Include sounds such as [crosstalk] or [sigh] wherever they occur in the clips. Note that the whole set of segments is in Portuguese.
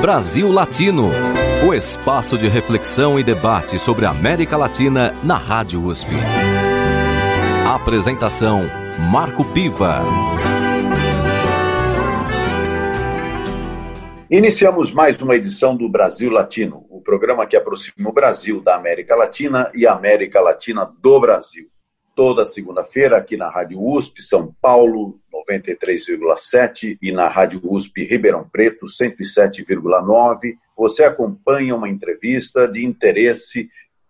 Brasil Latino, o espaço de reflexão e debate sobre a América Latina na Rádio USP. Apresentação Marco Piva. Iniciamos mais uma edição do Brasil Latino, o programa que aproxima o Brasil da América Latina e a América Latina do Brasil. Toda segunda-feira aqui na Rádio USP São Paulo 93,7 e na Rádio USP Ribeirão Preto 107,9, você acompanha uma entrevista de interesse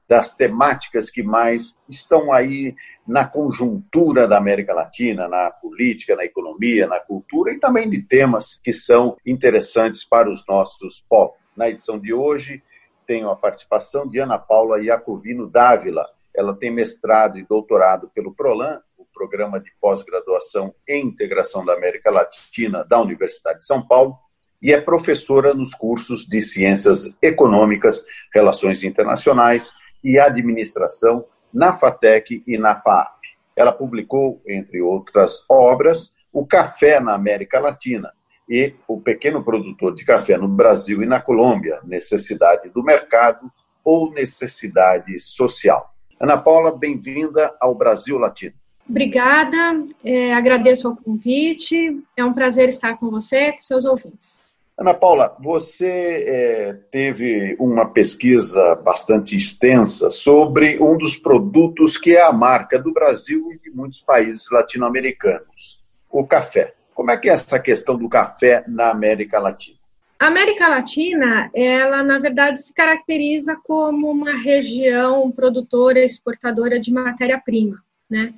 das temáticas que mais estão aí na conjuntura da América Latina, na política, na economia, na cultura e também de temas que são interessantes para os nossos povos. Na edição de hoje, tenho a participação de Ana Paula Iacovino Dávila. Ela tem mestrado e doutorado pelo PROLAN, Programa de Pós-Graduação em Integração da América Latina da Universidade de São Paulo, e é professora nos cursos de Ciências Econômicas, Relações Internacionais e Administração na FATEC e na FAAP. Ela publicou, entre outras obras, O Café na América Latina e O Pequeno Produtor de Café no Brasil e na Colômbia, Necessidade do Mercado ou Necessidade Social. Ana Paula, bem-vinda ao Brasil Latino. Obrigada, é, agradeço o convite, é um prazer estar com você e com seus ouvintes. Ana Paula, você é, teve uma pesquisa bastante extensa sobre um dos produtos que é a marca do Brasil e de muitos países latino-americanos, o café. Como é que é essa questão do café na América Latina? A América Latina, ela na verdade se caracteriza como uma região produtora, exportadora de matéria-prima, né?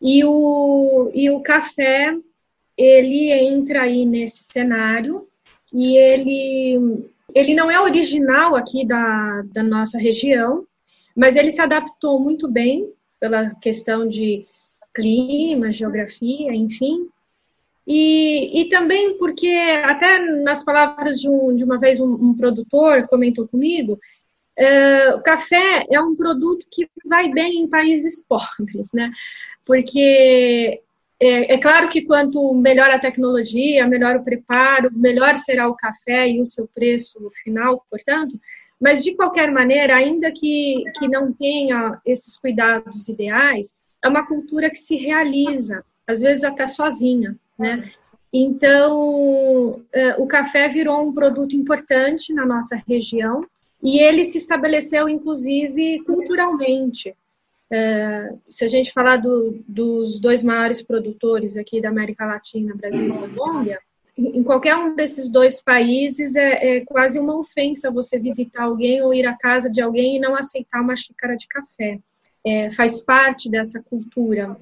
E o, e o café, ele entra aí nesse cenário e ele, ele não é original aqui da, da nossa região, mas ele se adaptou muito bem pela questão de clima, geografia, enfim. E, e também porque, até nas palavras de, um, de uma vez um, um produtor comentou comigo, uh, o café é um produto que vai bem em países [laughs] pobres, né? Porque é, é, claro que quanto melhor a tecnologia, melhor o preparo, melhor será o café e o seu preço final, portanto, mas de qualquer maneira, ainda que, que não tenha esses cuidados ideais, é uma cultura que se realiza, às vezes até sozinha, né? Então, é, o café virou um produto importante na nossa região e ele se estabeleceu, inclusive, culturalmente. É, se a gente falar do, dos dois maiores produtores aqui da América Latina, Brasil e Colômbia, em qualquer um desses dois países é, é, quase uma ofensa você visitar alguém ou ir à casa de alguém e não aceitar uma xícara de café. É, faz parte dessa cultura.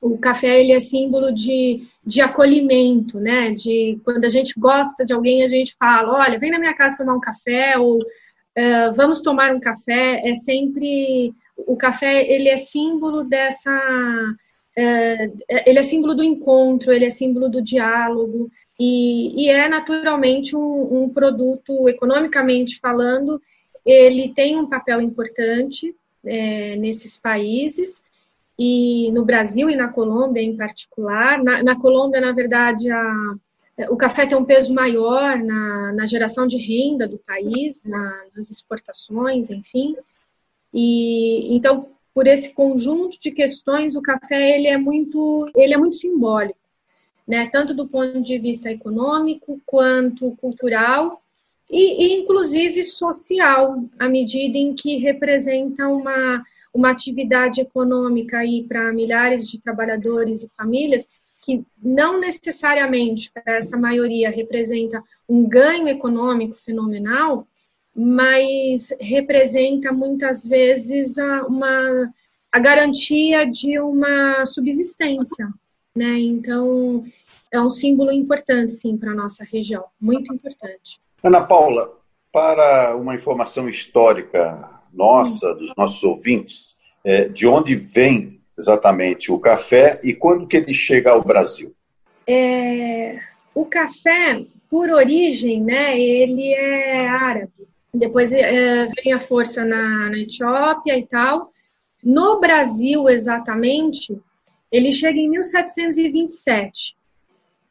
O café ele é símbolo de, de acolhimento, né? De quando a gente gosta de alguém a gente fala, olha, vem na minha casa tomar um café ou uh, vamos tomar um café. É sempre o café ele é símbolo dessa é, ele é símbolo do encontro, ele é símbolo do diálogo e, e é naturalmente um, um, produto economicamente falando, ele tem um papel importante é, nesses países e no Brasil e na Colômbia em particular. Na, na Colômbia, na verdade, a, o café tem um peso maior na, na geração de renda do país, na, nas exportações, enfim. E então, por esse conjunto de questões, o café ele é muito, ele é muito simbólico, né? Tanto do ponto de vista econômico quanto cultural e, e inclusive social, à medida em que representa uma uma atividade econômica aí para milhares de trabalhadores e famílias que não necessariamente para essa maioria representa um ganho econômico fenomenal, mas representa muitas vezes a, uma, a garantia de uma subsistência, né? Então, é um símbolo importante, sim, para a nossa região, muito importante. Ana Paula, para uma informação histórica nossa, dos nossos ouvintes, é, de onde vem exatamente o café e quando que ele chega ao Brasil? É, o café, por origem, né, ele é árabe. Depois é, vem a força na, na Etiópia e tal. No Brasil, exatamente, ele chega em 1727,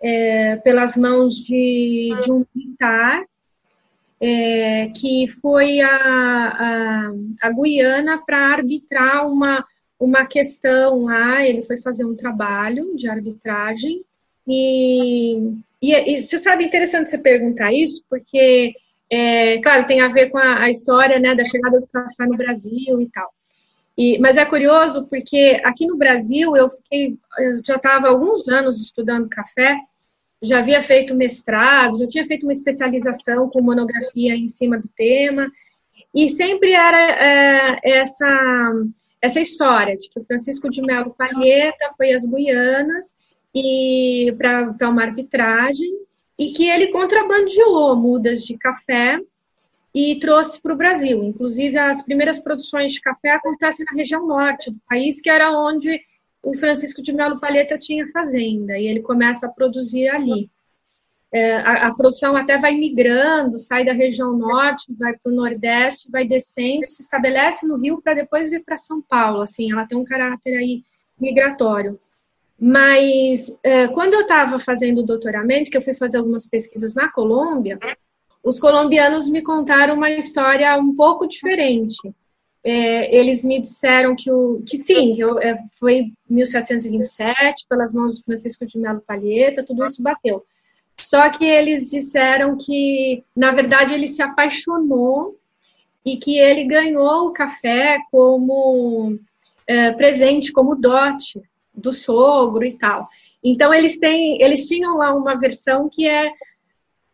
é, pelas mãos de, de um militar é, que foi a, a, a Guiana para arbitrar uma, uma questão lá. Ele foi fazer um trabalho de arbitragem. E, e, e você sabe, interessante você perguntar isso, porque, é, claro, tem a ver com a, a história né, da chegada do café no Brasil e tal. E, mas é curioso porque aqui no Brasil eu fiquei, eu já estava alguns anos estudando café, já havia feito mestrado, já tinha feito uma especialização com monografia em cima do tema, e sempre era é, essa essa história de que o Francisco de Melo Palheta foi às Guianas e para uma arbitragem e que ele contrabandeou mudas de café e trouxe para o Brasil. Inclusive, as primeiras produções de café acontecem na região norte do país, que era onde o Francisco de Melo Palheta tinha fazenda, e ele começa a produzir ali. É, a, a, produção até vai migrando, sai da região norte, vai para o nordeste, vai descendo, se estabelece no Rio para depois vir para São Paulo. Assim, ela tem um caráter aí migratório. Mas é, quando eu estava fazendo o doutoramento, que eu fui fazer algumas pesquisas na Colômbia, os colombianos me contaram uma história um pouco diferente. É, eles me disseram que, o, que sim, eu, é, foi 1727, pelas mãos de Francisco de Melo Palheta, tudo isso bateu. Só que eles disseram que, na verdade, ele se apaixonou e que ele ganhou o café como é, presente, como dote do sogro e tal. Então eles têm, eles tinham lá uma versão que é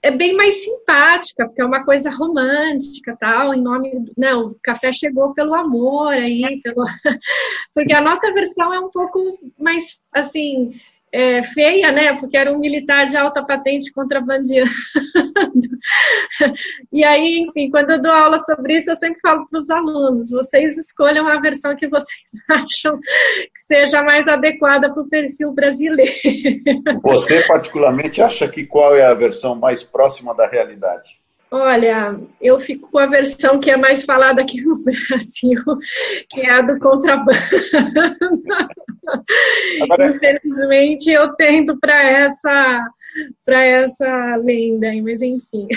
é bem mais simpática, porque é uma coisa romântica, tal, em nome, não, o café chegou pelo amor aí, pelo... [laughs] porque a nossa versão é um pouco mais, assim, é, feia, né? Porque era um militar de alta patente contrabandeando. e aí, enfim, quando eu dou aula sobre isso, eu sempre falo para os alunos: vocês escolham a versão que vocês [laughs] acham que seja mais adequada para o perfil brasileiro. Você, particularmente, acha que qual é a versão mais próxima da realidade? Olha, eu fico com a versão que é mais falada aqui no [laughs] Brasil, que é a do contrabando. Agora... Infelizmente, eu tento para essa para essa lenda, mas enfim.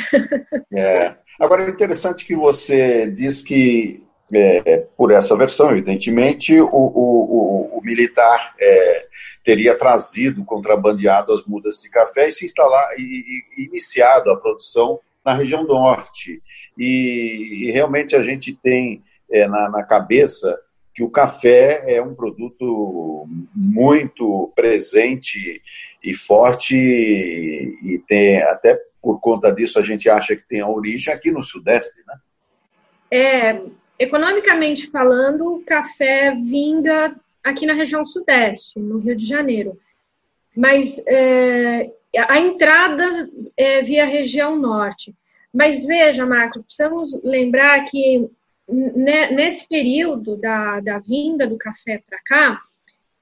É. Agora é interessante que você diz que é, por essa versão, evidentemente, o, o, o, o militar é, teria trazido, contrabandeado as mudas de café e se instalar e, e iniciado a produção na região norte. E, e realmente a gente tem é, na, na cabeça que o café é um produto muito presente e forte e tem até por conta disso a gente acha que tem a origem aqui no sudeste, né? É, economicamente falando, o café vinga aqui na região sudeste, no Rio de Janeiro. Mas é, a entrada é via região norte. Mas veja, Marco, precisamos lembrar que nesse período da, da vinda do café para cá,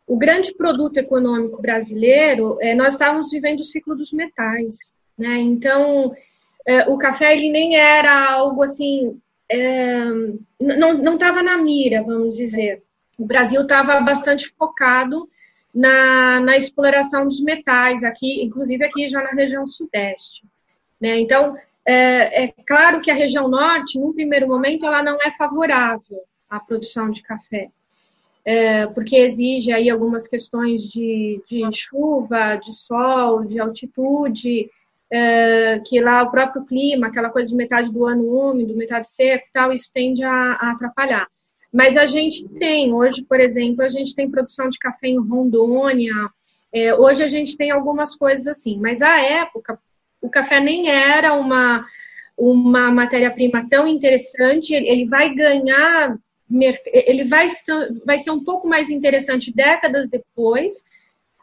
o grande produto econômico brasileiro, é, nós estávamos vivendo o ciclo dos metais. Né? Então, é, o café ele nem era algo assim, é, não estava na mira, vamos dizer. O Brasil estava bastante focado na, na exploração dos metais, aqui, inclusive aqui já na região sudeste. Né? Então, é, é, claro que a região norte, num primeiro momento, ela não é favorável à produção de café, é, porque exige aí algumas questões de, de chuva, de sol, de altitude, é, que lá o próprio clima, aquela coisa de metade do ano úmido, metade seco, tal, isso tende a, a atrapalhar. Mas a gente tem, hoje, por exemplo, a gente tem produção de café em Rondônia, é, hoje a gente tem algumas coisas assim, mas a época, o café nem era uma, uma matéria-prima tão interessante, ele vai ganhar, ele vai, vai ser um pouco mais interessante décadas depois,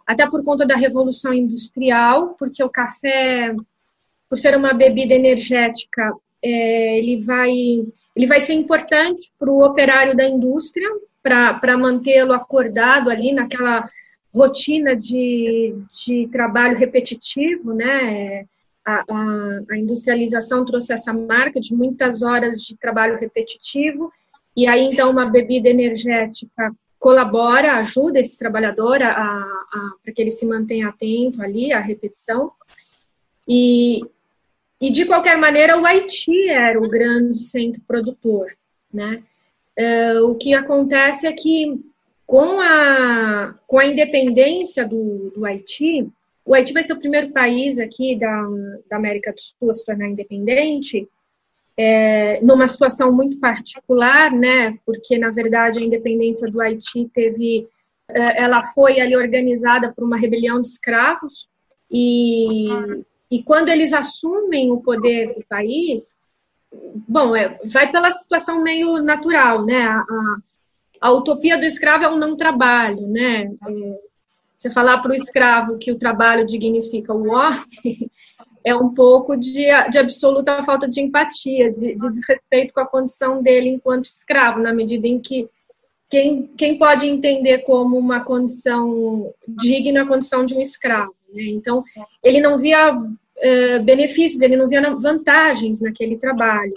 até por conta da revolução industrial, porque o café, por ser uma bebida energética, é, ele vai ele vai ser importante para o operário da indústria, para mantê-lo acordado ali naquela rotina de, de trabalho repetitivo, né? A, a, a, industrialização trouxe essa marca de muitas horas de trabalho repetitivo, e aí então uma bebida energética colabora, ajuda esse trabalhador a, a para que ele se mantenha atento ali à repetição. E, e de qualquer maneira o Haiti era o grande centro produtor, né? Uh, o que acontece é que com a, com a independência do, do Haiti, o Haiti vai ser o primeiro país aqui da, da América do Sul a se tornar independente, é, numa situação muito particular, né? Porque na verdade a independência do Haiti teve, é, ela foi ali organizada por uma rebelião de escravos e, e quando eles assumem o poder do país, bom, é, vai pela situação meio natural, né? A, a, a, utopia do escravo é o não trabalho, né? É, você falar para o escravo que o trabalho dignifica o homem [laughs] é um pouco de, de absoluta falta de empatia, de, de, desrespeito com a condição dele enquanto escravo, na medida em que quem, quem pode entender como uma condição digna a condição de um escravo. Né? Então, ele não via uh, benefícios, ele não via vantagens naquele trabalho.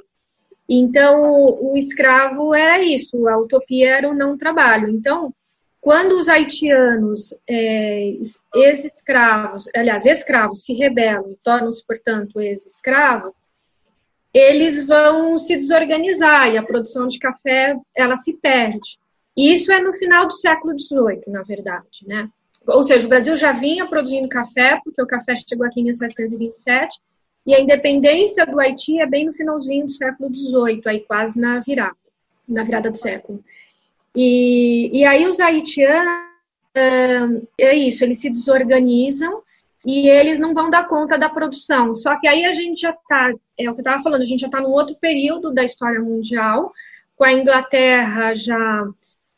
Então, o escravo era isso, a utopia era o não trabalho. Então, quando os haitianos, é, ex-escravos, aliás, escravos, se rebelam tornam-se, portanto, ex-escravos, eles vão se desorganizar e a produção de café ela se perde. E isso é no final do século XVIII, na verdade, né? Ou seja, o Brasil já vinha produzindo café, porque o café chegou aqui em 1727, e a independência do Haiti é bem no finalzinho do século XVIII, aí quase na virada, na virada do século. E, e aí os haitianos, é isso, eles se desorganizam e eles não vão dar conta da produção. Só que aí a gente já está, é o que eu estava falando, a gente já está num outro período da história mundial, com a Inglaterra já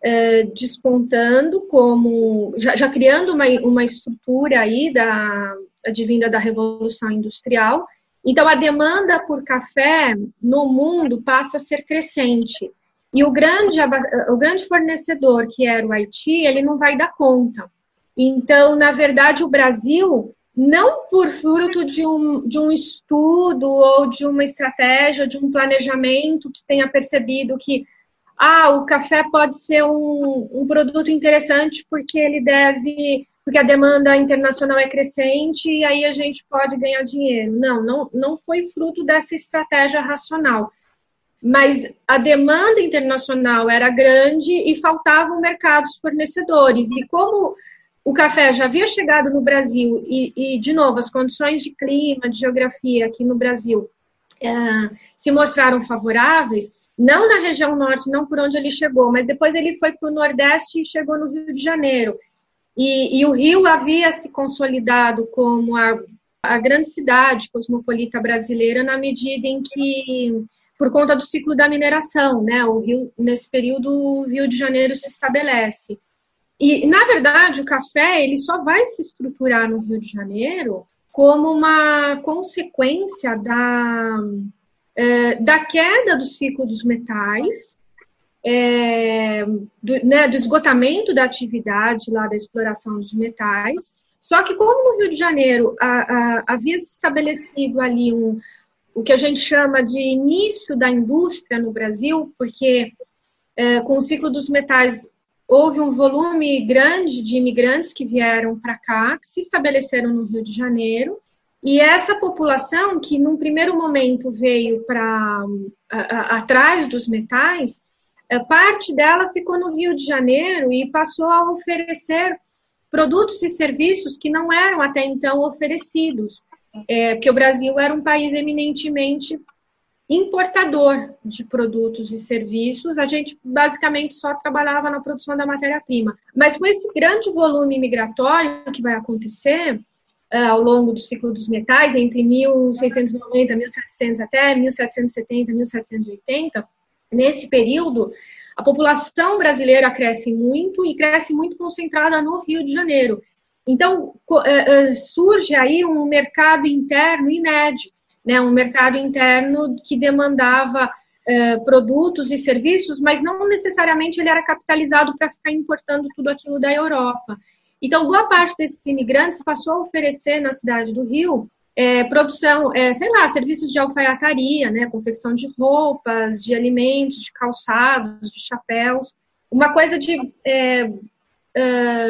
é, despontando como já, já, criando uma, uma estrutura aí da advinda da revolução industrial então a demanda por café no mundo passa a ser crescente e o grande, o grande fornecedor, que era o Haiti, ele não vai dar conta. Então, na verdade, o Brasil, não por fruto de um, de um estudo ou de uma estratégia, de um planejamento que tenha percebido que ah, o café pode ser um, um produto interessante porque ele deve, porque a demanda internacional é crescente e aí a gente pode ganhar dinheiro. Não, não, não foi fruto dessa estratégia racional mas a demanda internacional era grande e faltavam mercados fornecedores. E como o café já havia chegado no Brasil e, e de novo, as condições de clima, de geografia aqui no Brasil é, se mostraram favoráveis, não na região norte, não por onde ele chegou, mas depois ele foi para o Nordeste e chegou no Rio de Janeiro. E, e o Rio havia se consolidado como a, a grande cidade cosmopolita brasileira na medida em que por conta do ciclo da mineração, né? O Rio, nesse período, o Rio de Janeiro se estabelece. E, na verdade, o café ele só vai se estruturar no Rio de Janeiro como uma consequência da, é, da queda do ciclo dos metais, é, do, né, do esgotamento da atividade lá da exploração dos metais. Só que como no Rio de Janeiro a, a, havia se estabelecido ali um, o que a gente chama de início da indústria no Brasil, porque é, com o ciclo dos metais houve um volume grande de imigrantes que vieram para cá, que se estabeleceram no Rio de Janeiro, e essa população que num primeiro momento veio para atrás dos metais, é, parte dela ficou no Rio de Janeiro e passou a oferecer produtos e serviços que não eram até então oferecidos é, porque o Brasil era um país eminentemente importador de produtos e serviços, a gente basicamente só trabalhava na produção da matéria-prima. Mas com esse grande volume migratório que vai acontecer ao longo do ciclo dos metais, entre 1690, 1700 até 1770, 1780, nesse período, a população brasileira cresce muito e cresce muito concentrada no Rio de Janeiro. Então, é, é, surge aí um mercado interno inédito, né? um mercado interno que demandava produtos e serviços, mas não necessariamente ele era capitalizado para ficar importando tudo aquilo da Europa. Então, boa parte desses imigrantes passou a oferecer na cidade do Rio é, produção, é, sei lá, serviços de alfaiataria, né, confecção de roupas, de alimentos, de calçados, de chapéus, uma coisa de é,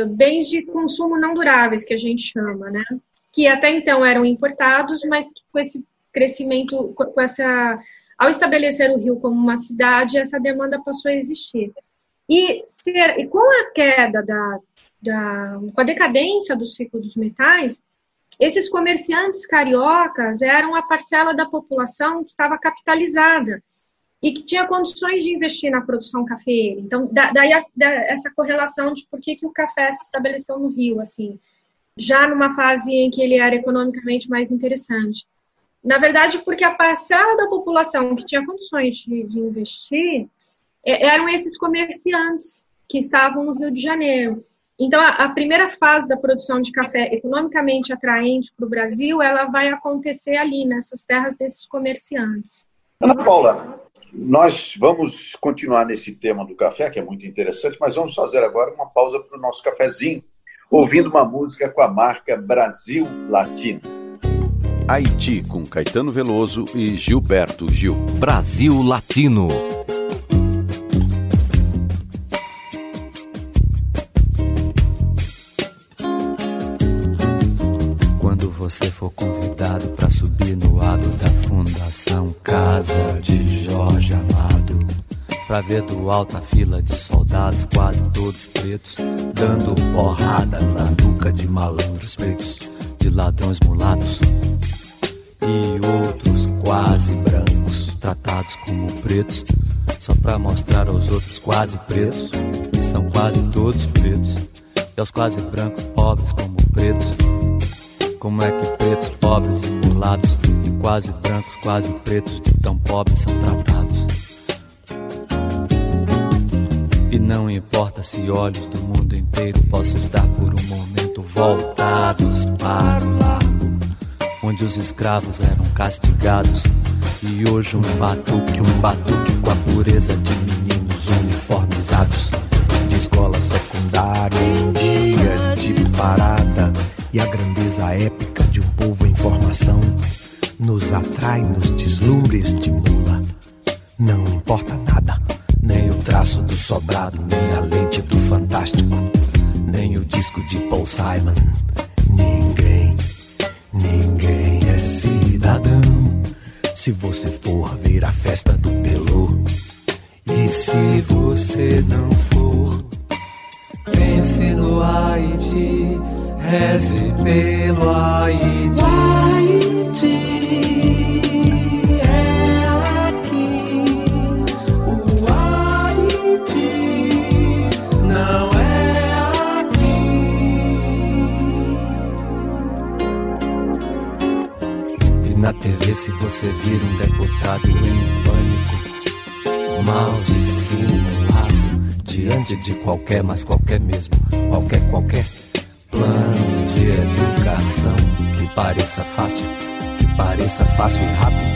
bens de consumo não duráveis, que a gente chama, né? Que até então eram importados, mas que com esse crescimento, com essa, ao estabelecer o Rio como uma cidade, essa demanda passou a existir. E, ser, e com a queda da, da, com a decadência do ciclo dos metais, esses comerciantes cariocas eram a parcela da população que estava capitalizada e que tinha condições de investir na produção cafeeira. Então, daí a, da, essa correlação de por que, que o café se estabeleceu no Rio, assim, já numa fase em que ele era economicamente mais interessante. Na verdade, porque a parcela da população que tinha condições de, de investir é, eram esses comerciantes que estavam no Rio de Janeiro. Então, a, a primeira fase da produção de café economicamente atraente para o Brasil, ela vai acontecer ali, nessas terras desses comerciantes. Ana Paula, nós vamos continuar nesse tema do café, que é muito interessante, mas vamos fazer agora uma pausa para o nosso cafezinho, ouvindo uma música com a marca Brasil Latino. Haiti, com Caetano Veloso e Gilberto Gil. Brasil Latino. Você for convidado para subir no lado da Fundação Casa de Jorge Amado, pra ver do alto a fila de soldados, quase todos pretos, dando porrada na nuca de malandros pretos, de ladrões mulatos e outros quase brancos, tratados como pretos, só pra mostrar aos outros quase pretos, que são quase todos pretos, e aos quase brancos pobres como pretos. Como é que pretos, pobres e mulatos, e quase brancos, quase pretos, de tão pobres são tratados? E não importa se olhos do mundo inteiro possam estar por um momento voltados para o lado onde os escravos eram castigados. E hoje um batuque, um batuque com a pureza de meninos uniformizados. De escola secundária em dia de parada. E a grandeza épica de um povo em formação nos atrai, nos deslumbra e estimula. Não importa nada, nem o traço do sobrado, nem a lente do fantástico, nem o disco de Paul Simon. Ninguém Ninguém é cidadão se você for ver a festa do Pelô. E se você não for, pense no Haiti, reze pelo Haiti. Haiti. na TV se você vir um deputado em pânico, mal dissimulado, diante de qualquer, mas qualquer mesmo, qualquer, qualquer plano de educação que pareça fácil, que pareça fácil e rápido,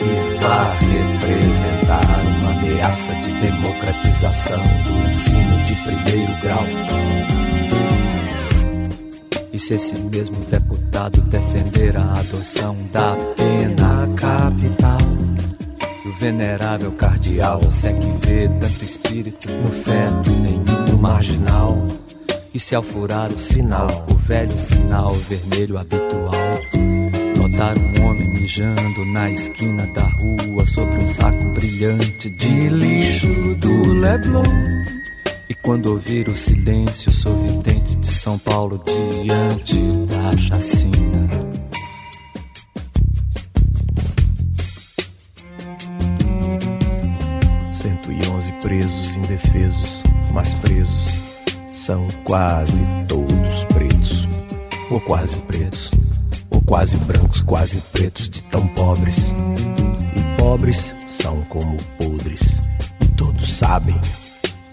e vá representar uma ameaça de democratização do ensino de primeiro grau. E se esse mesmo deputado defender a adoção da pena capital, e o venerável cardeal segue vê tanto espírito no feto e nenhum no marginal. E se ao furar o sinal, o velho sinal vermelho habitual, notar um homem mijando na esquina da rua sobre um saco brilhante de lixo do Leblon e quando ouvir o silêncio sorridente de São Paulo diante da chacina. Presos indefesos, mas presos são quase todos pretos, ou quase pretos, ou quase brancos, quase pretos de tão pobres. E pobres são como podres, e todos sabem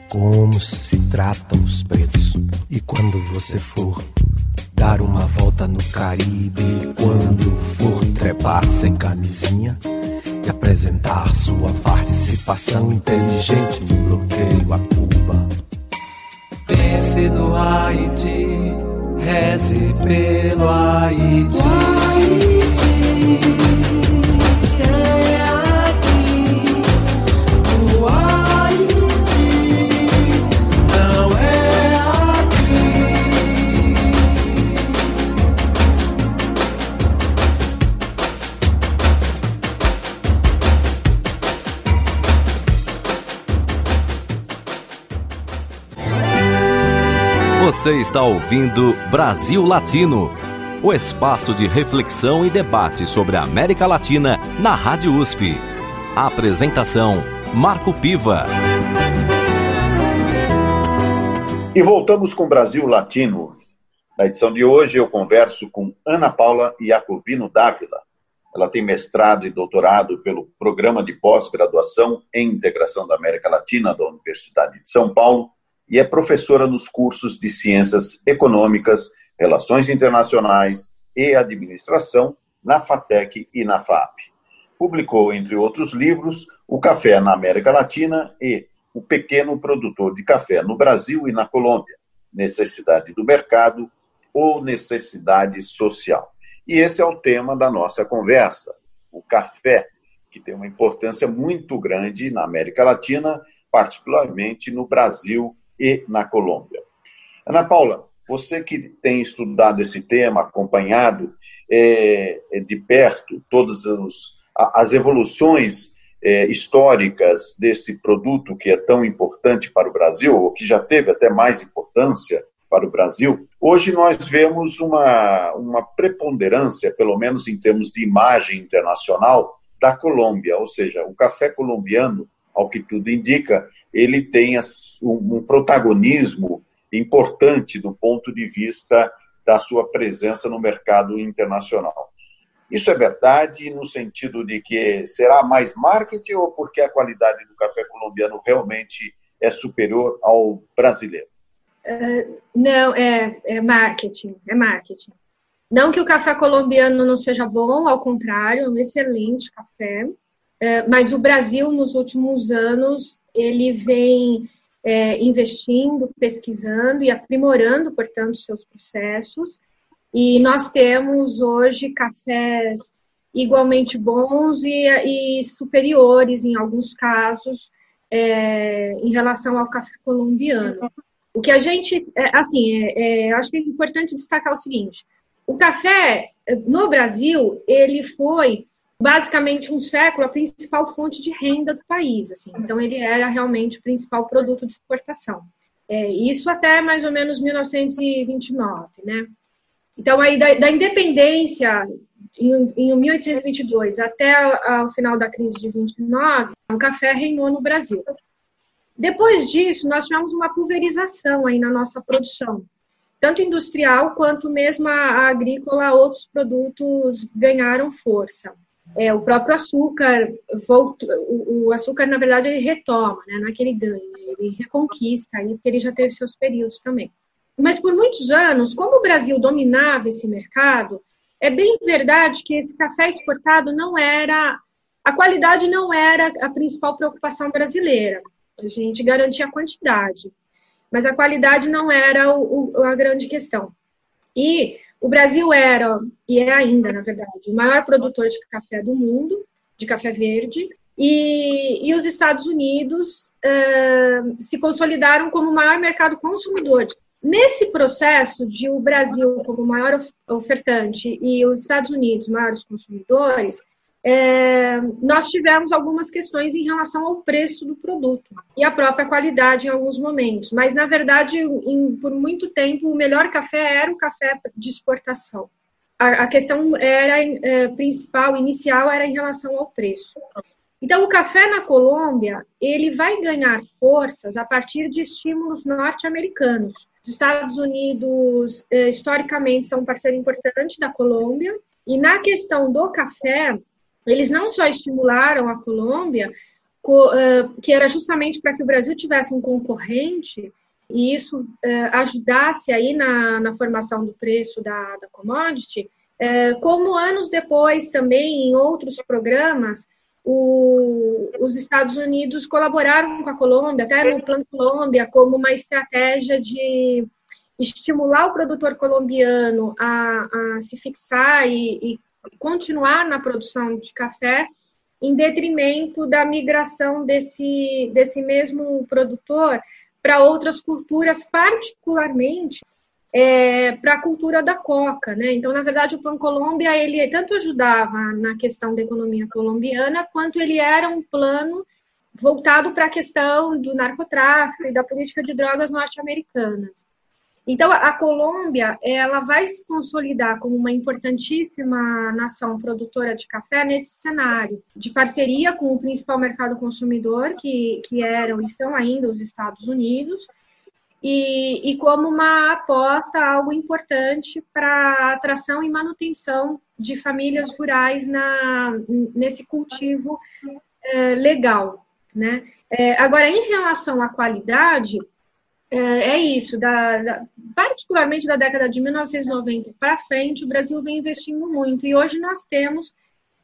como se tratam os pretos. E quando você for dar uma volta no Caribe, quando for trepar sem camisinha e apresentar sua participação inteligente no bloqueio a Cuba. Pense no Haiti, reze pelo Haiti. Haiti. Você está ouvindo Brasil Latino, o espaço de reflexão e debate sobre a América Latina na Rádio USP. A apresentação Marco Piva. E voltamos com Brasil Latino. Na edição de hoje eu converso com Ana Paula Iacovino Dávila. Ela tem mestrado e doutorado pelo Programa de Pós-Graduação em Integração da América Latina da Universidade de São Paulo e é professora nos cursos de Ciências Econômicas, Relações Internacionais e Administração na FATEC e na FAP. Publicou, entre outros livros, O Café na América Latina e O Pequeno Produtor de Café no Brasil e na Colômbia, Necessidade do Mercado ou Necessidade Social. E esse é o tema da nossa conversa, o café, que tem uma importância muito grande na América Latina, particularmente no Brasil e na Colômbia. Ana Paula, você que tem estudado esse tema, acompanhado é, é de perto todas as evoluções é, históricas desse produto que é tão importante para o Brasil, ou que já teve até mais importância para o Brasil, hoje nós vemos uma, uma preponderância, pelo menos em termos de imagem internacional, da Colômbia, ou seja, o café colombiano, ao que tudo indica, ele tem um protagonismo importante do ponto de vista da sua presença no mercado internacional. Isso é verdade no sentido de que será mais marketing ou porque a qualidade do café colombiano realmente é superior ao brasileiro? Uh, não, é, é marketing, é marketing. Não que o café colombiano não seja bom, ao contrário, é um excelente café. É, mas o Brasil, nos últimos anos, ele vem é, investindo, pesquisando e aprimorando, portanto, seus processos. E nós temos hoje cafés igualmente bons e, e superiores, em alguns casos, é, em relação ao café colombiano. O que a gente, é, assim, é, é, acho que é importante destacar o seguinte: o café no Brasil ele foi basicamente um século a principal fonte de renda do país. Assim. Então, ele era realmente o principal produto de exportação. É, isso até mais ou menos 1929, né? Então, aí da, da independência, em, em, 1822 até o final da crise de 29, o café reinou no Brasil. Depois disso, nós tivemos uma pulverização aí na nossa produção, tanto industrial quanto mesmo a agrícola, outros produtos ganharam força. É, o próprio açúcar, volta, o, o, açúcar, na verdade, ele retoma, né? não é que ele ganha, ele reconquista, aí, porque ele já teve seus períodos também. Mas por muitos anos, como o Brasil dominava esse mercado, é bem verdade que esse café exportado não era, a qualidade não era a principal preocupação brasileira. A gente garantia a quantidade, mas a qualidade não era o, o, a grande questão. E o Brasil era, e é ainda, na verdade, o maior produtor de café do mundo, de café verde, e, e os Estados Unidos uh, se consolidaram como o maior mercado consumidor. Nesse processo de o Brasil como maior ofertante e os Estados Unidos maiores consumidores, é, nós tivemos algumas questões em relação ao preço do produto e a própria qualidade em alguns momentos. Mas, na verdade, em, por muito tempo, o melhor café era o café de exportação. A, a questão era é, principal, inicial, era em relação ao preço. Então, o café na Colômbia, ele vai ganhar forças a partir de estímulos norte-americanos. Os Estados Unidos, é, historicamente, são um parceiro importante da Colômbia, e na questão do café, eles não só estimularam a Colômbia, que era justamente para que o Brasil tivesse um concorrente e isso ajudasse aí na, na formação do preço da, da commodity, como anos depois também em outros programas o, os Estados Unidos colaboraram com a Colômbia, até no Plano Colômbia, como uma estratégia de estimular o produtor colombiano a, a se fixar e, e continuar na produção de café em detrimento da migração desse, desse mesmo produtor para outras culturas, particularmente é, para a cultura da coca, né? Então, na verdade, o Pan Colômbia ele tanto ajudava na questão da economia colombiana, quanto ele era um plano voltado para a questão do narcotráfico e da política de drogas norte-americanas. Então, a Colômbia, ela vai se consolidar como uma importantíssima nação produtora de café nesse cenário, de parceria com o principal mercado consumidor, que, que eram e são ainda os Estados Unidos, e, e como uma aposta, algo importante para atração e manutenção de famílias rurais na, nesse cultivo é, legal, né? É, agora, em relação à qualidade, é, é isso, da, da, particularmente da década de 1990 para frente, o Brasil vem investindo muito e hoje nós temos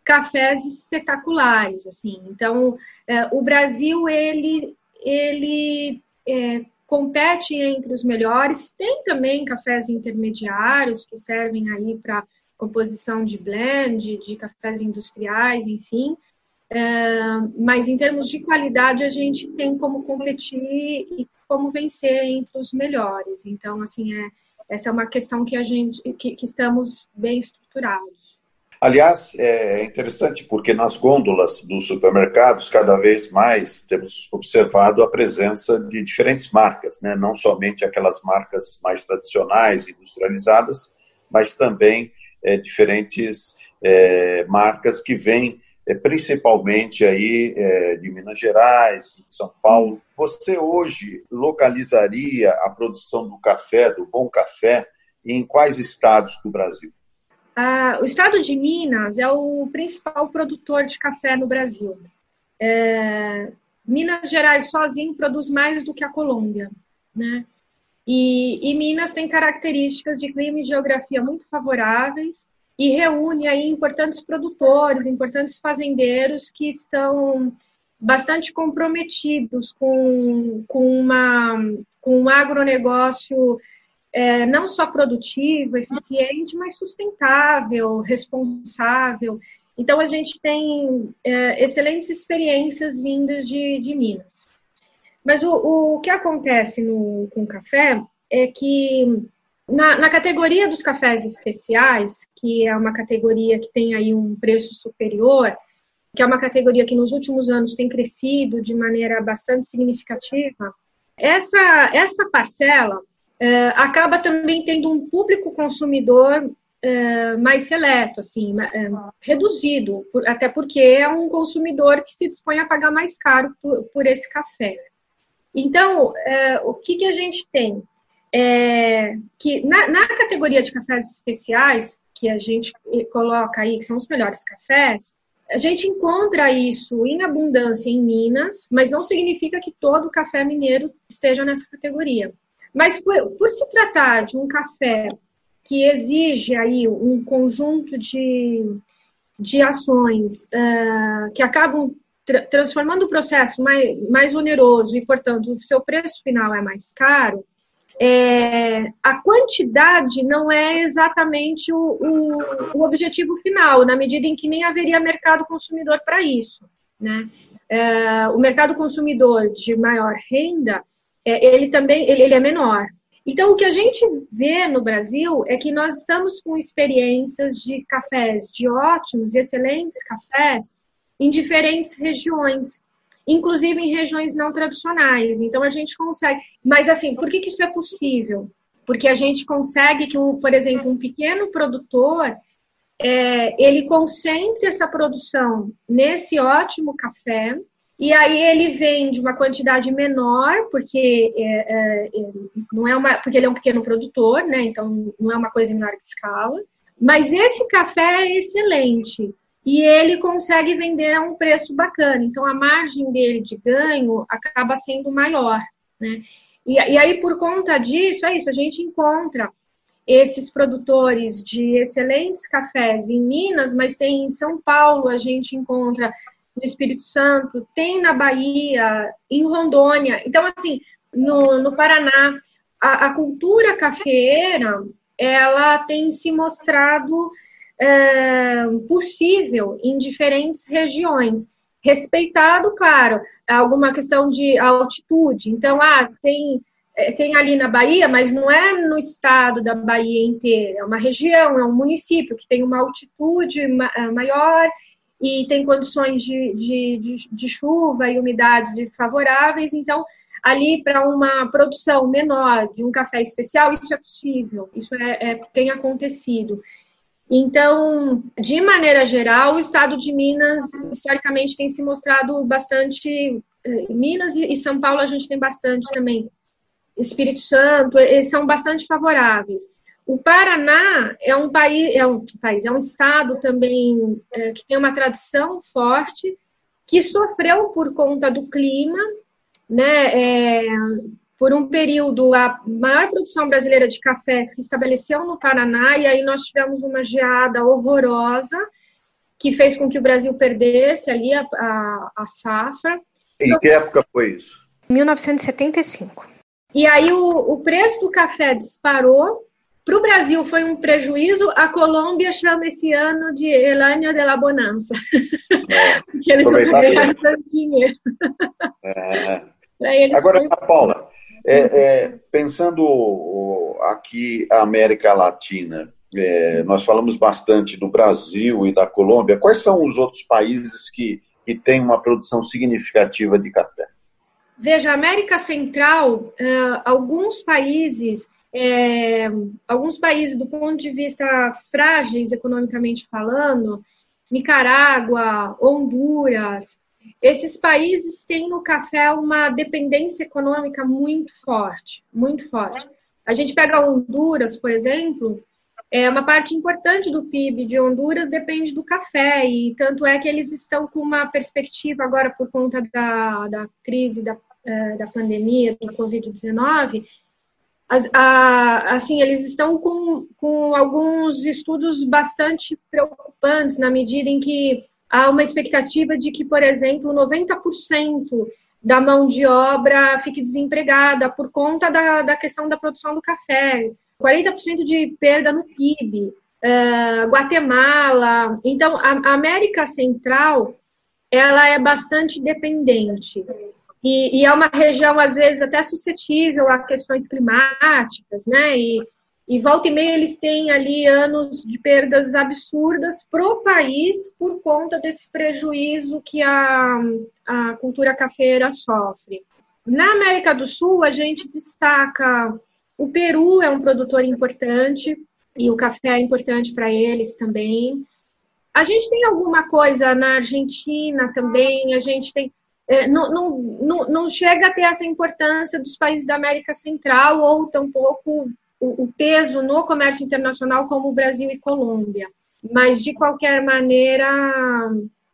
cafés espetaculares, assim. Então, é, o Brasil ele ele é, compete entre os melhores. Tem também cafés intermediários que servem aí para composição de blend, de cafés industriais, enfim. É, mas em termos de qualidade, a gente tem como competir e como vencer entre os melhores. Então, assim, é, essa é uma questão que a gente que, que estamos bem estruturados. Aliás, é interessante porque nas gôndolas dos supermercados, cada vez mais temos observado a presença de diferentes marcas, né? não somente aquelas marcas mais tradicionais, industrializadas, mas também é, diferentes é, marcas que vêm é, principalmente aí é, de Minas Gerais, de São Paulo. Você hoje localizaria a produção do café, do bom café, em quais estados do Brasil? Ah, o estado de Minas é o principal produtor de café no Brasil. É, Minas Gerais sozinho produz mais do que a Colômbia, né? E, e Minas tem características de clima e geografia muito favoráveis e reúne aí importantes produtores, importantes fazendeiros que estão bastante comprometidos com, com, uma, com um agronegócio é, não só produtivo, eficiente, mas sustentável, responsável. Então, a gente tem é, excelentes experiências vindas de, de Minas. Mas o, o que acontece no, com o café é que na, na, categoria dos cafés especiais, que é uma categoria que tem aí um preço superior, que é uma categoria que nos últimos anos tem crescido de maneira bastante significativa, essa, essa parcela é, acaba também tendo um público consumidor é, mais seleto, assim, é, reduzido, por, até porque é um consumidor que se dispõe a pagar mais caro por, por esse café. Então, o que, que a gente tem? É, que na, na, categoria de cafés especiais, que a gente coloca aí, que são os melhores cafés, a gente encontra isso em abundância em Minas, mas não significa que todo café mineiro esteja nessa categoria. Mas por, por se tratar de um café que exige aí um conjunto de, de ações uh, que acabam tra transformando o processo mais, mais oneroso e, portanto, o seu preço final é mais caro, é, a quantidade não é exatamente o, o, o, objetivo final, na medida em que nem haveria mercado consumidor para isso. Né? É, o mercado consumidor de maior renda, é, ele também ele, ele é menor. Então, o que a gente vê no Brasil é que nós estamos com experiências de cafés de ótimos, de excelentes cafés, em diferentes regiões inclusive em regiões não tradicionais. Então a gente consegue. Mas assim, por que, que isso é possível? Porque a gente consegue que, um, por exemplo, um pequeno produtor é, ele concentre essa produção nesse ótimo café e aí ele vende uma quantidade menor porque é, é, é não é uma porque ele é um pequeno produtor, né? Então não é uma coisa em larga escala. Mas esse café é excelente e ele consegue vender a um preço bacana. Então, a margem dele de ganho acaba sendo maior, né? E, e aí, por conta disso, é isso, a gente encontra esses produtores de excelentes cafés em Minas, mas tem em São Paulo, a gente encontra no Espírito Santo, tem na Bahia, em Rondônia. Então, assim, no, no Paraná, a, a cultura cafeeira, ela tem se mostrado é, possível em diferentes regiões. Respeitado, claro, alguma questão de altitude. Então, ah, tem, é, tem ali na Bahia, mas não é no estado da Bahia inteira, é uma região, é um município que tem uma altitude é, maior e tem condições de, de, de, de chuva e umidade favoráveis, então ali para uma produção menor de um café especial, isso é possível, isso é, é, tem acontecido. Então, de maneira geral, o estado de Minas, historicamente, tem se mostrado bastante. Eh, Minas e São Paulo a gente tem bastante também. Espírito Santo, eles são bastante favoráveis. O Paraná é um país, é um país, é um estado também é, que tem uma tradição forte, que sofreu por conta do clima, né? É, por um período, a maior produção brasileira de café se estabeleceu no Paraná, e aí nós tivemos uma geada horrorosa, que fez com que o Brasil perdesse ali a, a, a safra. Em que época foi isso? 1975. E aí o, o preço do café disparou, para o Brasil foi um prejuízo, a Colômbia chama esse ano de El Año de la Bonança. É, [laughs] Porque eles não ganharam tanto dinheiro. É. [laughs] Agora, foi... Paula, é, é, pensando aqui a América Latina, é, nós falamos bastante do Brasil e da Colômbia. Quais são os outros países que, que têm uma produção significativa de café? Veja, América Central, uh, alguns países, é, alguns países do ponto de vista frágeis economicamente falando, Nicarágua, Honduras, esses países têm no café uma dependência econômica muito forte, muito forte. A gente pega Honduras, por exemplo, é uma parte importante do PIB de Honduras depende do café e tanto é que eles estão com uma perspectiva agora por conta da, da crise da, é, da pandemia do Covid-19 assim, eles estão com, com alguns estudos bastante preocupantes na medida em que há uma expectativa de que, por exemplo, 90% da mão de obra fique desempregada por conta da, da questão da produção do café, 40% de perda no PIB, uh, Guatemala. Então, a, a América Central ela é bastante dependente. E, e, é uma região, às vezes, até suscetível a questões climáticas, né? E, e volta e meia eles têm ali anos de perdas absurdas para o país por conta desse prejuízo que a, a cultura cafeira sofre. Na América do Sul, a gente destaca o Peru é um produtor importante e o café é importante para eles também. A gente tem alguma coisa na Argentina também, a gente tem. É, não, não, não, não chega a ter essa importância dos países da América Central ou tampouco o, o peso no comércio internacional como o Brasil e Colômbia. Mas, de qualquer maneira,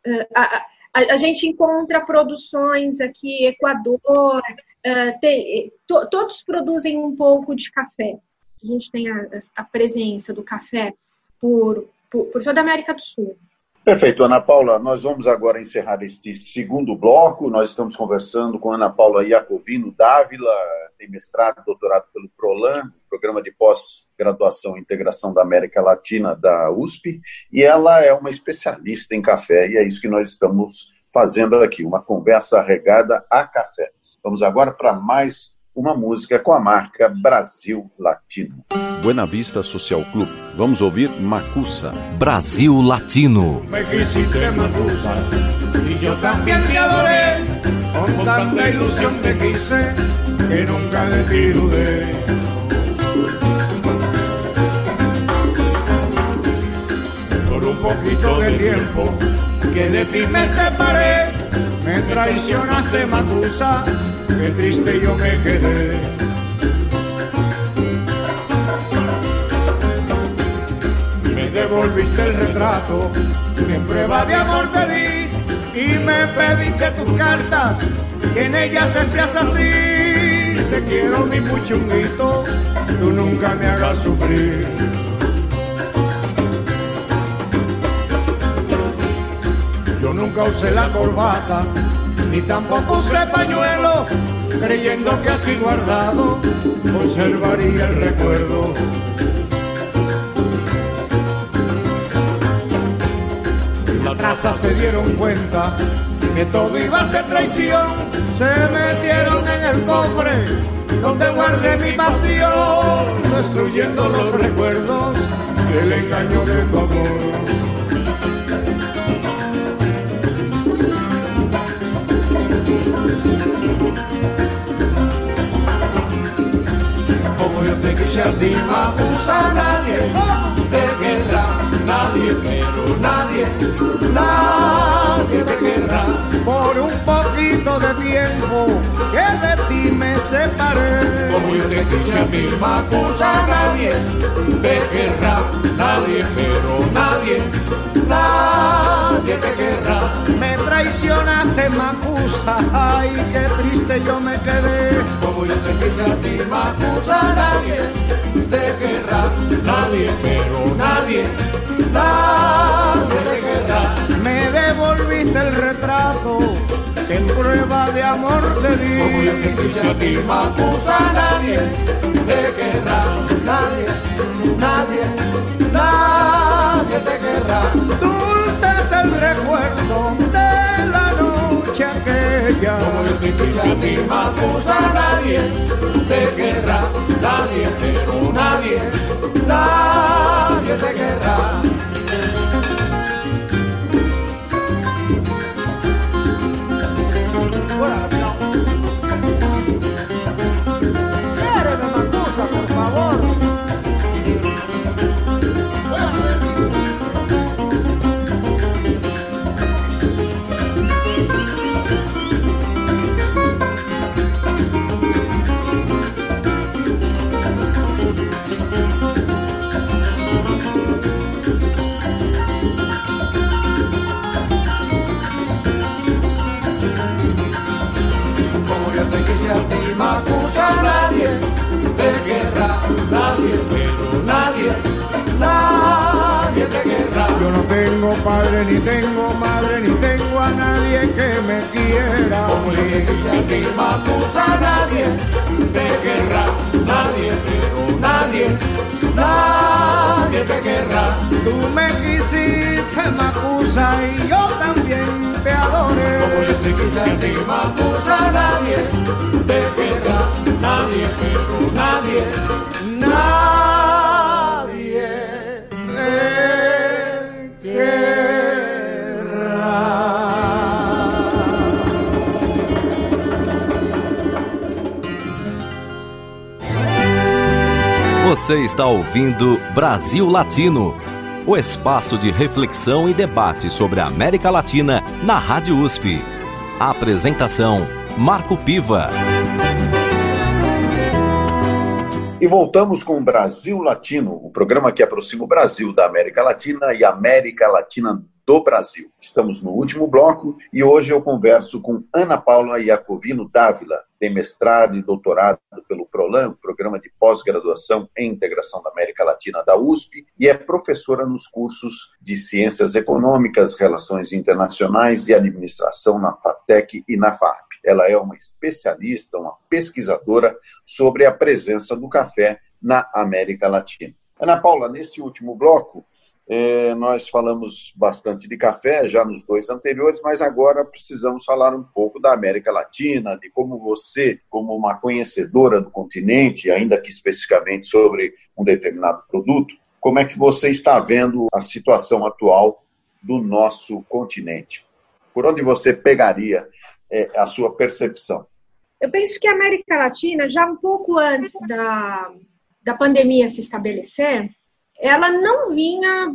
eh, a, a, a gente encontra produções aqui, Equador, eh, tem, to, todos produzem um pouco de café. A gente tem a, a presença do café por, por, por toda a América do Sul. Perfeito, Ana Paula. Nós vamos agora encerrar este segundo bloco. Nós estamos conversando com Ana Paula Iacovino Dávila, tem mestrado e doutorado pelo PROLAN, Programa de Pós-Graduação e Integração da América Latina da USP, e ela é uma especialista em café, e é isso que nós estamos fazendo aqui, uma conversa regada a café. Vamos agora para mais uma música com a marca Brasil Latino. Buena Vista Social Club. Vamos ouvir Macusa. Brasil Latino. Me quisiste Macusa y yo también te adoré. Con tanta ilusión te quise que nunca de ti dudé. Por un poquito de tiempo que de ti me separé, me traicionaste Macusa qué triste yo me quedé. Me devolviste el retrato que prueba de amor te di y me pediste tus cartas que en ellas decías así. Te quiero mi muchunguito, tú nunca me hagas sufrir. Nunca usé la corbata ni tampoco use pañuelo, creyendo que así guardado conservaría el recuerdo. Las casas se dieron cuenta que todo iba a ser traición, se metieron en el cofre donde guardé mi pasión, destruyendo los recuerdos del engaño de tu amor. A ti, Macusa, nadie, te querrá, nadie, pero nadie, nadie te querrá. Por un poquito de tiempo que de ti me separé. Como yo te quise a ti, Macusa, nadie, te querrá, nadie, pero nadie, nadie te querrá. Me traicionaste, Macusa, ay, qué triste yo me quedé. Como yo te quise a ti, Macusa, nadie, pero nadie, nadie te querrá. Me devolviste el retrato que en prueba de amor te Como yo di. te quise a ti, Macusa, nadie te querrá, nadie, nadie, nadie te querrá. Dulce es el recuerdo noche aquella. Como yo te quise a nadie te querrá, nadie, pero nadie, nadie te querrá. Tengo padre, ni tengo madre, ni tengo a nadie que me quiera. Como te quise a ti, Macusa, nadie te querrá, nadie, pero nadie, nadie te querrá. Tú me quisiste, Macusa, y yo también te Como yo adoré. te quise a ti, Macusa, Você está ouvindo Brasil Latino, o espaço de reflexão e debate sobre a América Latina na Rádio USP. Apresentação: Marco Piva. E voltamos com o Brasil Latino, o programa que aproxima o Brasil da América Latina e a América Latina do Brasil. Estamos no último bloco e hoje eu converso com Ana Paula Iacovino Dávila, tem mestrado e doutorado pelo PROLAN, Programa de Pós-Graduação em Integração da América Latina da USP, e é professora nos cursos de Ciências Econômicas, Relações Internacionais e Administração na FATEC e na FARP. Ela é uma especialista, uma pesquisadora sobre a presença do café na América Latina. Ana Paula, nesse último bloco, eh, nós falamos bastante de café já nos dois anteriores, mas agora precisamos falar um pouco da América Latina, de como você, como uma conhecedora do continente, ainda que especificamente sobre um determinado produto, como é que você está vendo a situação atual do nosso continente? Por onde você pegaria eh, a sua percepção? Eu penso que a América Latina, já um pouco antes da, da pandemia se estabelecer, ela não vinha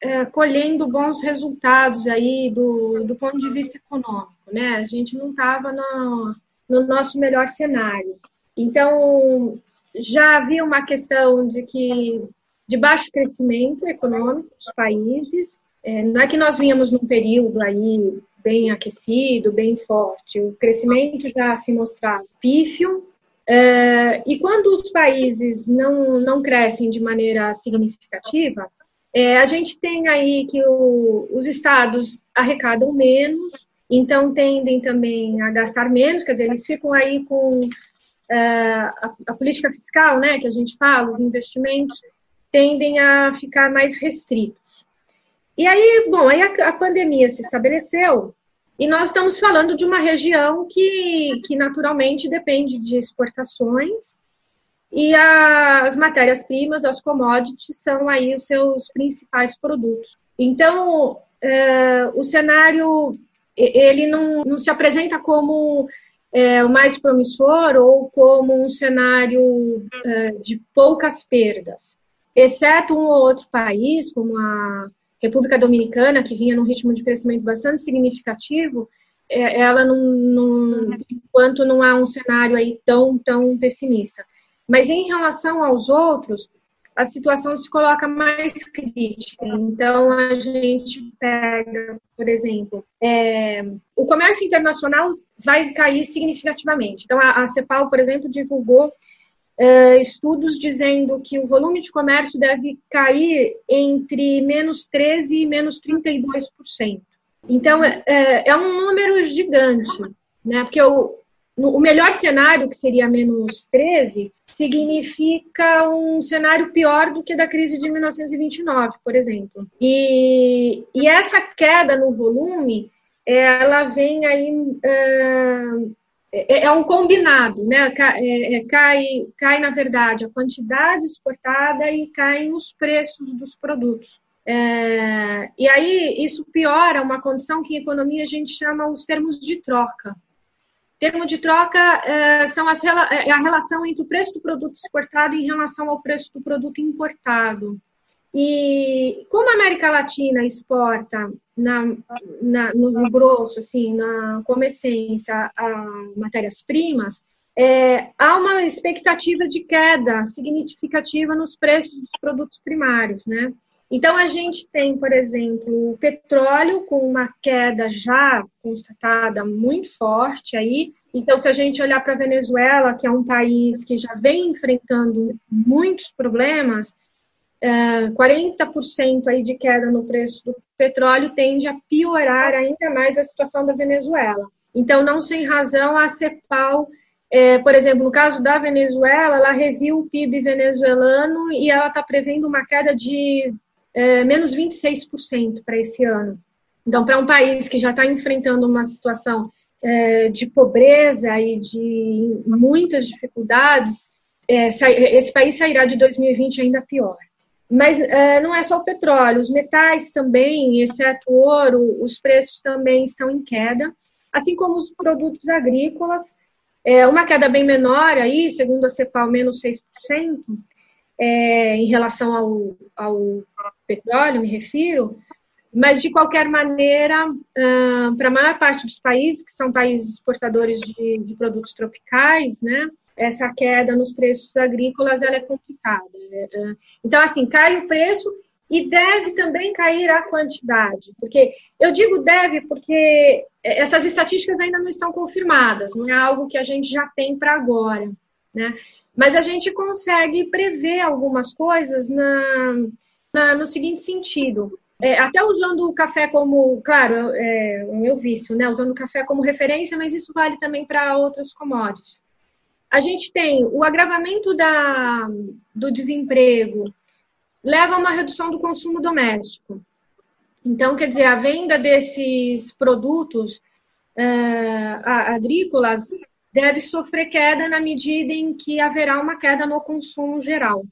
é, colhendo bons resultados aí do, do ponto de vista econômico, né? A gente não estava no, no nosso melhor cenário. Então, já havia uma questão de que de baixo crescimento econômico dos países. É, não é que nós vínhamos num período aí bem aquecido, bem forte. O crescimento já se mostrava pífio. É, e quando os países não, não crescem de maneira significativa, é, a gente tem aí que o, os estados arrecadam menos, então tendem também a gastar menos, quer dizer, eles ficam aí com é, a, a política fiscal, né, que a gente fala, os investimentos tendem a ficar mais restritos. E aí, bom, aí a, a pandemia se estabeleceu e nós estamos falando de uma região que, que naturalmente depende de exportações e as matérias-primas, as commodities, são aí os seus principais produtos. Então, é, o cenário ele não, não se apresenta como é, o mais promissor ou como um cenário é, de poucas perdas, exceto um ou outro país, como a República Dominicana, que vinha num ritmo de crescimento bastante significativo, é, ela não, não, enquanto não há um cenário aí tão, tão pessimista. Mas em relação aos outros, a situação se coloca mais crítica. Então, a gente pega, por exemplo, é, o comércio internacional vai cair significativamente. Então, a, a CEPAL, por exemplo, divulgou é, estudos dizendo que o volume de comércio deve cair entre menos 13% e menos 32%. Então, é, é, é um número gigante, né? Porque o, o melhor cenário, que seria menos 13, significa um cenário pior do que da crise de 1929, por exemplo. E, e essa queda no volume, ela vem aí. Uh, é, é, um combinado, né? É, é, cai, cai, na verdade, a quantidade exportada e caem os preços dos produtos. É, e aí isso piora uma condição que em economia a gente chama os termos de troca. Termo de troca é, são as, é a relação entre o preço do produto exportado em relação ao preço do produto importado. E como a América Latina exporta na, na, no grosso, assim, na, como essência, matérias-primas, é, há uma expectativa de queda significativa nos preços dos produtos primários, né? Então, a gente tem, por exemplo, o petróleo com uma queda já constatada muito forte aí. Então, se a gente olhar para a Venezuela, que é um país que já vem enfrentando muitos problemas, 40% é, aí de queda no preço do petróleo tende a piorar ainda mais a situação da Venezuela. Então, não sem razão, a CEPAL, é, por exemplo, no caso da Venezuela, ela reviu o PIB venezuelano e ela está prevendo uma queda de é, menos 26% para esse ano. Então, para um país que já está enfrentando uma situação é, de pobreza e de muitas dificuldades, esse país sairá de 2020 ainda pior. Mas é, não é só o petróleo, os metais também, exceto ouro, os preços também estão em queda, assim como os produtos agrícolas, é, uma queda bem menor aí, segundo a CEPAL, menos 6%, é, em relação ao, ao petróleo, me refiro, mas de qualquer maneira, uh, para a maior parte dos países, que são países exportadores de, de, produtos tropicais, né, essa queda nos preços agrícolas ela é complicada. Uh, então, assim, cai o preço e deve também cair a quantidade, porque eu digo deve porque essas estatísticas ainda não estão confirmadas, não é algo que a gente já tem para agora, né? Mas a gente consegue prever algumas coisas na, na no seguinte sentido. É, até usando o café como, claro, é o meu vício, né? Usando o café como referência, mas isso vale também para outros commodities. A gente tem o agravamento da, do desemprego, leva a uma redução do consumo doméstico. Então, quer dizer, a venda desses produtos uh, agrícolas deve sofrer queda na medida em que haverá uma queda no consumo geral,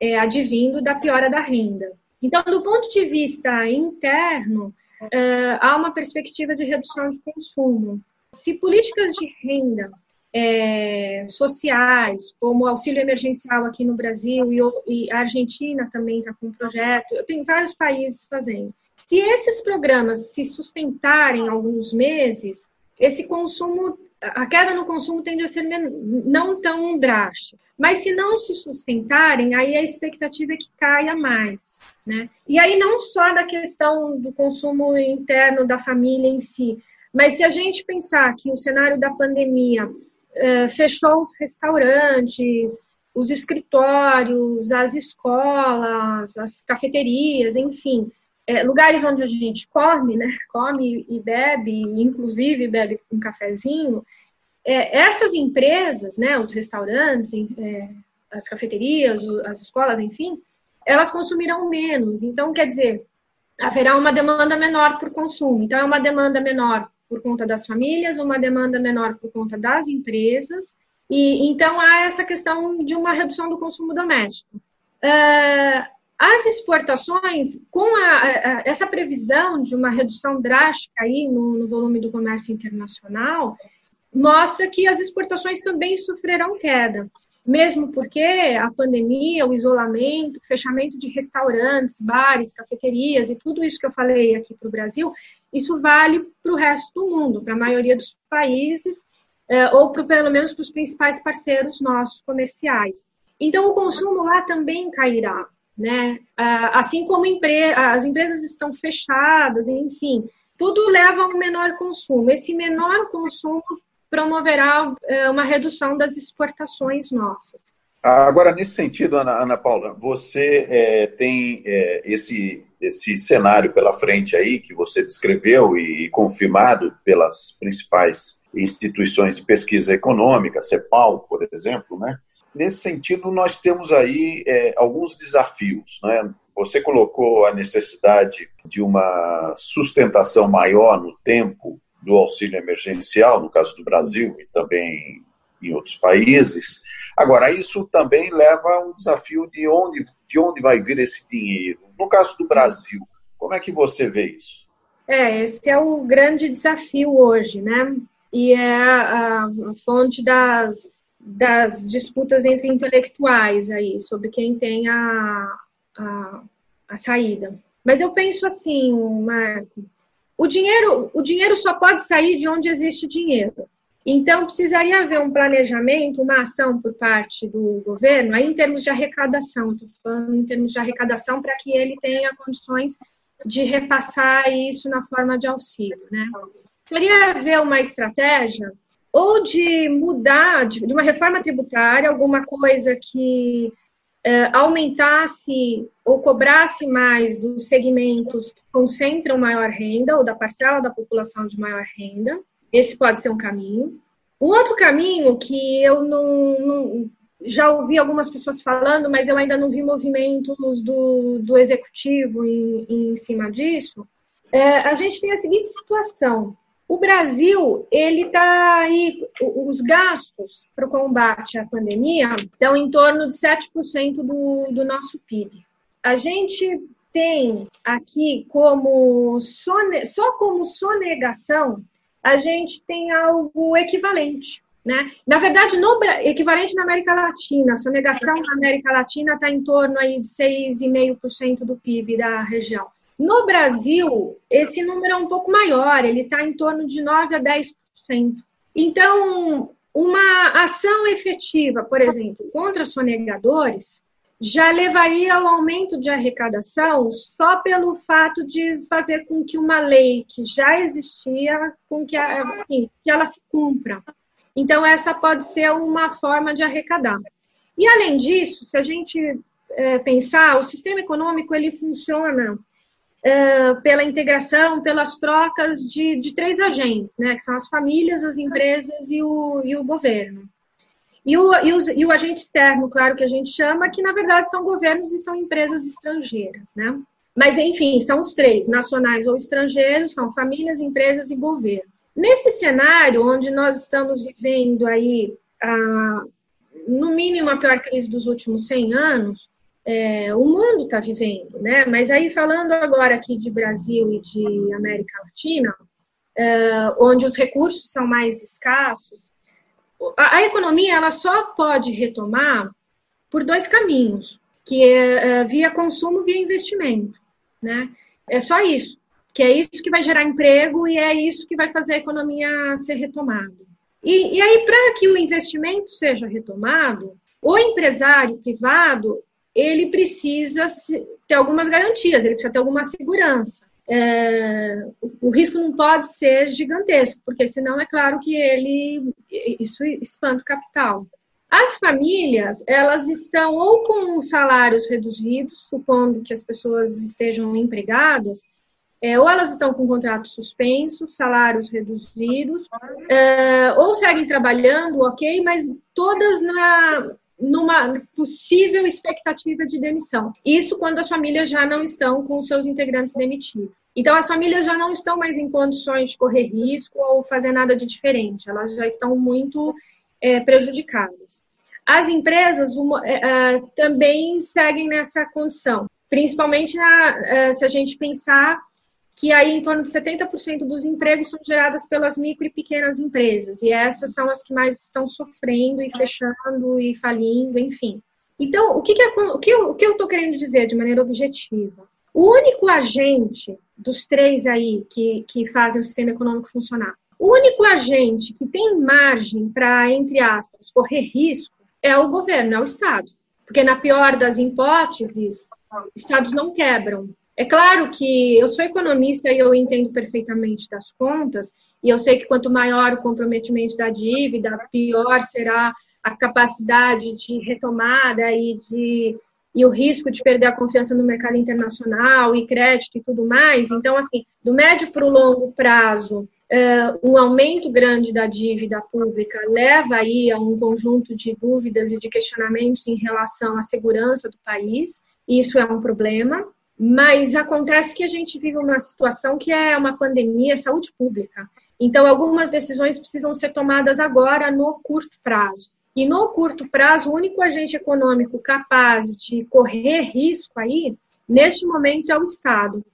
é, advindo da piora da renda. Então, do ponto de vista interno, é, há uma perspectiva de redução de consumo. Se políticas de renda é, sociais, como auxílio emergencial aqui no Brasil e, e a Argentina também está com um projeto, tem vários países fazendo. Se esses programas se sustentarem alguns meses, esse consumo a queda no consumo tende a ser não tão drástica. Mas se não se sustentarem, aí a expectativa é que caia mais. Né? E aí não só da questão do consumo interno da família em si, mas se a gente pensar que o cenário da pandemia uh, fechou os restaurantes, os escritórios, as escolas, as cafeterias, enfim, é, lugares onde a gente come, né? [laughs] Come e bebe, inclusive bebe um cafezinho. É, essas empresas, né? Os restaurantes, é, as cafeterias, as escolas, enfim, elas consumirão menos. Então, quer dizer, haverá uma demanda menor por consumo. Então, é uma demanda menor por conta das famílias, uma demanda menor por conta das empresas. E então há essa questão de uma redução do consumo doméstico. Uh, as exportações, com a, a, essa previsão de uma redução drástica aí no, no volume do comércio internacional, mostra que as exportações também sofrerão queda mesmo porque a pandemia, o isolamento, o fechamento de restaurantes, bares, cafeterias e tudo isso que eu falei aqui para o Brasil, isso vale para o resto do mundo, para a maioria dos países, é, ou pro, pelo menos para os principais parceiros nossos comerciais. Então, o consumo lá também cairá, né? Assim como as empresas estão fechadas, enfim, tudo leva a um menor consumo. Esse menor consumo promoverá é, uma redução das exportações nossas. Agora, nesse sentido, Ana, Ana Paula, você é, tem é, esse, esse cenário pela frente aí que você descreveu e, confirmado pelas principais instituições de pesquisa econômica, CEPAL, por exemplo, né? Nesse sentido, nós temos aí é, alguns desafios, né? Você colocou a necessidade de uma sustentação maior no tempo do auxílio emergencial, no caso do Brasil e também em outros países. Agora, isso também leva a um desafio de onde, de onde vai vir esse dinheiro. No caso do Brasil, como é que você vê isso? É, esse é o grande desafio hoje, né? E é a, fonte das, das disputas entre intelectuais aí, sobre quem tem a, a, a saída. Mas eu penso assim, Marco, o dinheiro, o dinheiro só pode sair de onde existe dinheiro. Então, precisaria haver um planejamento, uma ação por parte do governo, aí em termos de arrecadação, estou falando em termos de arrecadação, para que ele tenha condições de repassar isso na forma de auxílio. Né? Seria haver uma estratégia ou de mudar, de uma reforma tributária, alguma coisa que uh, aumentasse ou cobrasse mais dos segmentos que concentram maior renda ou da parcela da população de maior renda. Esse pode ser um caminho. Um outro caminho que eu não, não já ouvi algumas pessoas falando, mas eu ainda não vi movimentos do, do executivo em, em cima disso. É, a gente tem a seguinte situação: o Brasil, ele está aí, os gastos para o combate à pandemia estão em torno de 7% do, do nosso PIB. A gente tem aqui como só como sonegação, a gente tem algo equivalente. Né? Na verdade, no, equivalente na América Latina, a sonegação na América Latina está em torno aí de 6,5% do PIB da região. No Brasil, esse número é um pouco maior, ele está em torno de 9 a 10%. Então, uma ação efetiva, por exemplo, contra sonegadores, já levaria ao aumento de arrecadação só pelo fato de fazer com que uma lei que já existia, com que, assim, que ela se cumpra. Então, essa pode ser uma forma de arrecadar. E, além disso, se a gente é, pensar, o sistema econômico ele funciona uh, pela integração, pelas trocas de, de três agentes, né, que são as famílias, as empresas e o, e o governo. E o, e, os, e o agente externo, claro que a gente chama, que na verdade são governos e são empresas estrangeiras, né? Mas, enfim, são os três, nacionais ou estrangeiros, são famílias, empresas e governo. Nesse cenário, onde nós estamos vivendo aí, a, no mínimo, a pior crise dos últimos 100 anos, é, o mundo está vivendo, né? Mas aí falando agora aqui de Brasil e de América Latina, é, onde os recursos são mais escassos, a, a, economia ela só pode retomar por dois caminhos, que é, é via consumo, via investimento, né? É só isso, que é isso que vai gerar emprego e é isso que vai fazer a economia ser retomada. E, e aí, para que o investimento seja retomado, o empresário privado ele precisa ter algumas garantias, ele precisa ter alguma segurança. É, o risco não pode ser gigantesco, porque senão é claro que ele isso espanta o capital. As famílias, elas estão ou com salários reduzidos, supondo que as pessoas estejam empregadas, é, ou elas estão com contratos suspensos, salários reduzidos, é, ou seguem trabalhando, ok, mas todas na, numa possível expectativa de demissão. Isso quando as famílias já não estão com seus integrantes demitidos. Então, as famílias já não estão mais em condições de correr risco ou fazer nada de diferente, elas já estão muito é, prejudicadas. As empresas uma, é, é também seguem nessa condição, principalmente é, se a gente pensar que aí em torno de 70% dos empregos são gerados pelas micro e pequenas empresas, e essas são as que mais estão sofrendo e fechando e falindo, enfim. Então, o que, que, é, o que, eu, estou querendo dizer de maneira objetiva? O único agente dos três aí que, que fazem o sistema econômico funcionar, o único agente que tem margem para, entre aspas, correr risco é o governo, é o Estado. Porque, na pior das hipóteses, estados não quebram. É claro que eu sou economista e eu entendo perfeitamente das contas, e eu sei que quanto maior o comprometimento da dívida, pior será a capacidade de retomada e de e o risco de perder a confiança no mercado internacional e crédito e tudo mais. Então, assim, do médio para o longo prazo, uh, um aumento grande da dívida pública leva aí a um conjunto de dúvidas e de questionamentos em relação à segurança do país. Isso é um problema. Mas acontece que a gente vive uma situação que é uma pandemia, saúde pública. Então, algumas decisões precisam ser tomadas agora, no curto prazo. E no curto prazo, o único agente econômico capaz de correr risco aí, neste momento, é o Estado.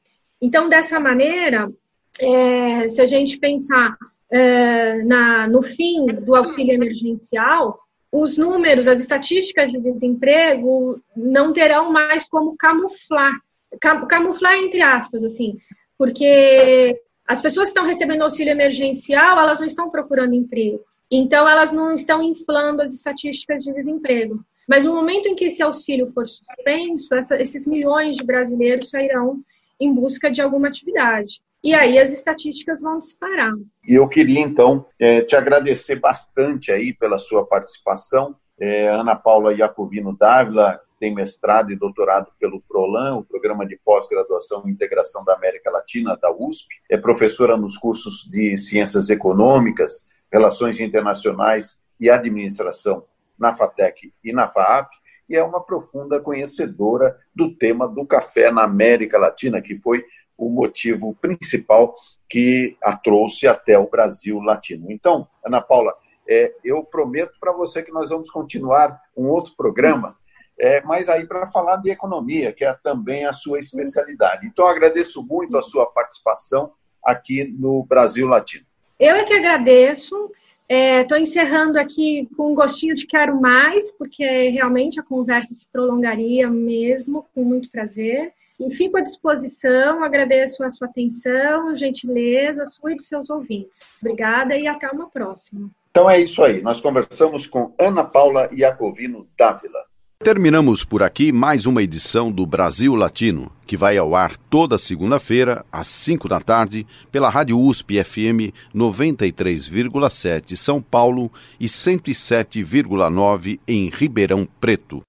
Então, dessa maneira, é, se a gente pensar é, na, no fim do auxílio emergencial, os números, as estatísticas de desemprego não terão mais como camuflar, camuflar entre aspas, assim, porque as pessoas que estão recebendo auxílio emergencial, elas não estão procurando emprego. Então, elas não estão inflando as estatísticas de desemprego. Mas no momento em que esse auxílio for suspenso, essa, esses milhões de brasileiros sairão em busca de alguma atividade. E aí as estatísticas vão disparar. E eu queria, então, é, te agradecer bastante aí pela sua participação. É, Ana Paula Iacovino Dávila tem mestrado e doutorado pelo PROLAN, o Programa de Pós-Graduação e Integração da América Latina, da USP. É professora nos cursos de Ciências Econômicas, Relações Internacionais e Administração na FATEC e na FAAP, e é uma profunda conhecedora do tema do café na América Latina, que foi o motivo principal que a trouxe até o Brasil latino. Então, Ana Paula, é, eu prometo para você que nós vamos continuar um outro programa, é, mas aí para falar de economia, que é também a sua especialidade. Então, agradeço muito a sua participação aqui no Brasil Latino. Eu é que agradeço. Estou é, encerrando aqui com um gostinho de quero mais, porque realmente a conversa se prolongaria mesmo, com muito prazer. E fico à disposição, agradeço a sua atenção, gentileza, sua e dos seus ouvintes. Obrigada e até uma próxima. Então é isso aí. Nós conversamos com Ana Paula Iacovino Dávila. Terminamos por aqui mais uma edição do Brasil Latino, que vai ao ar toda segunda-feira, às 5 da tarde, pela Rádio USP FM 93,7 São Paulo e 107,9 em Ribeirão Preto.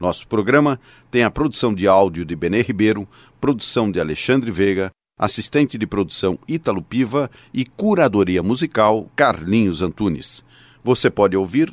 Nosso programa tem a produção de áudio de Benê Ribeiro, produção de Alexandre Veiga, assistente de produção Ítalo Piva e curadoria musical Carlinhos Antunes. Você pode ouvir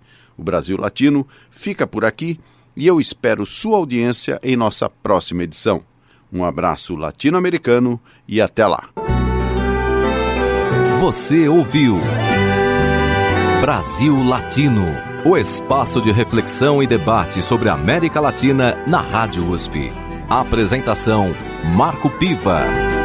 O Brasil Latino fica por aqui e eu espero sua audiência em nossa próxima edição. Um abraço latino-americano e até lá. Você ouviu Brasil Latino, o espaço de reflexão e debate sobre a América Latina na Rádio USP. Apresentação Marco Piva.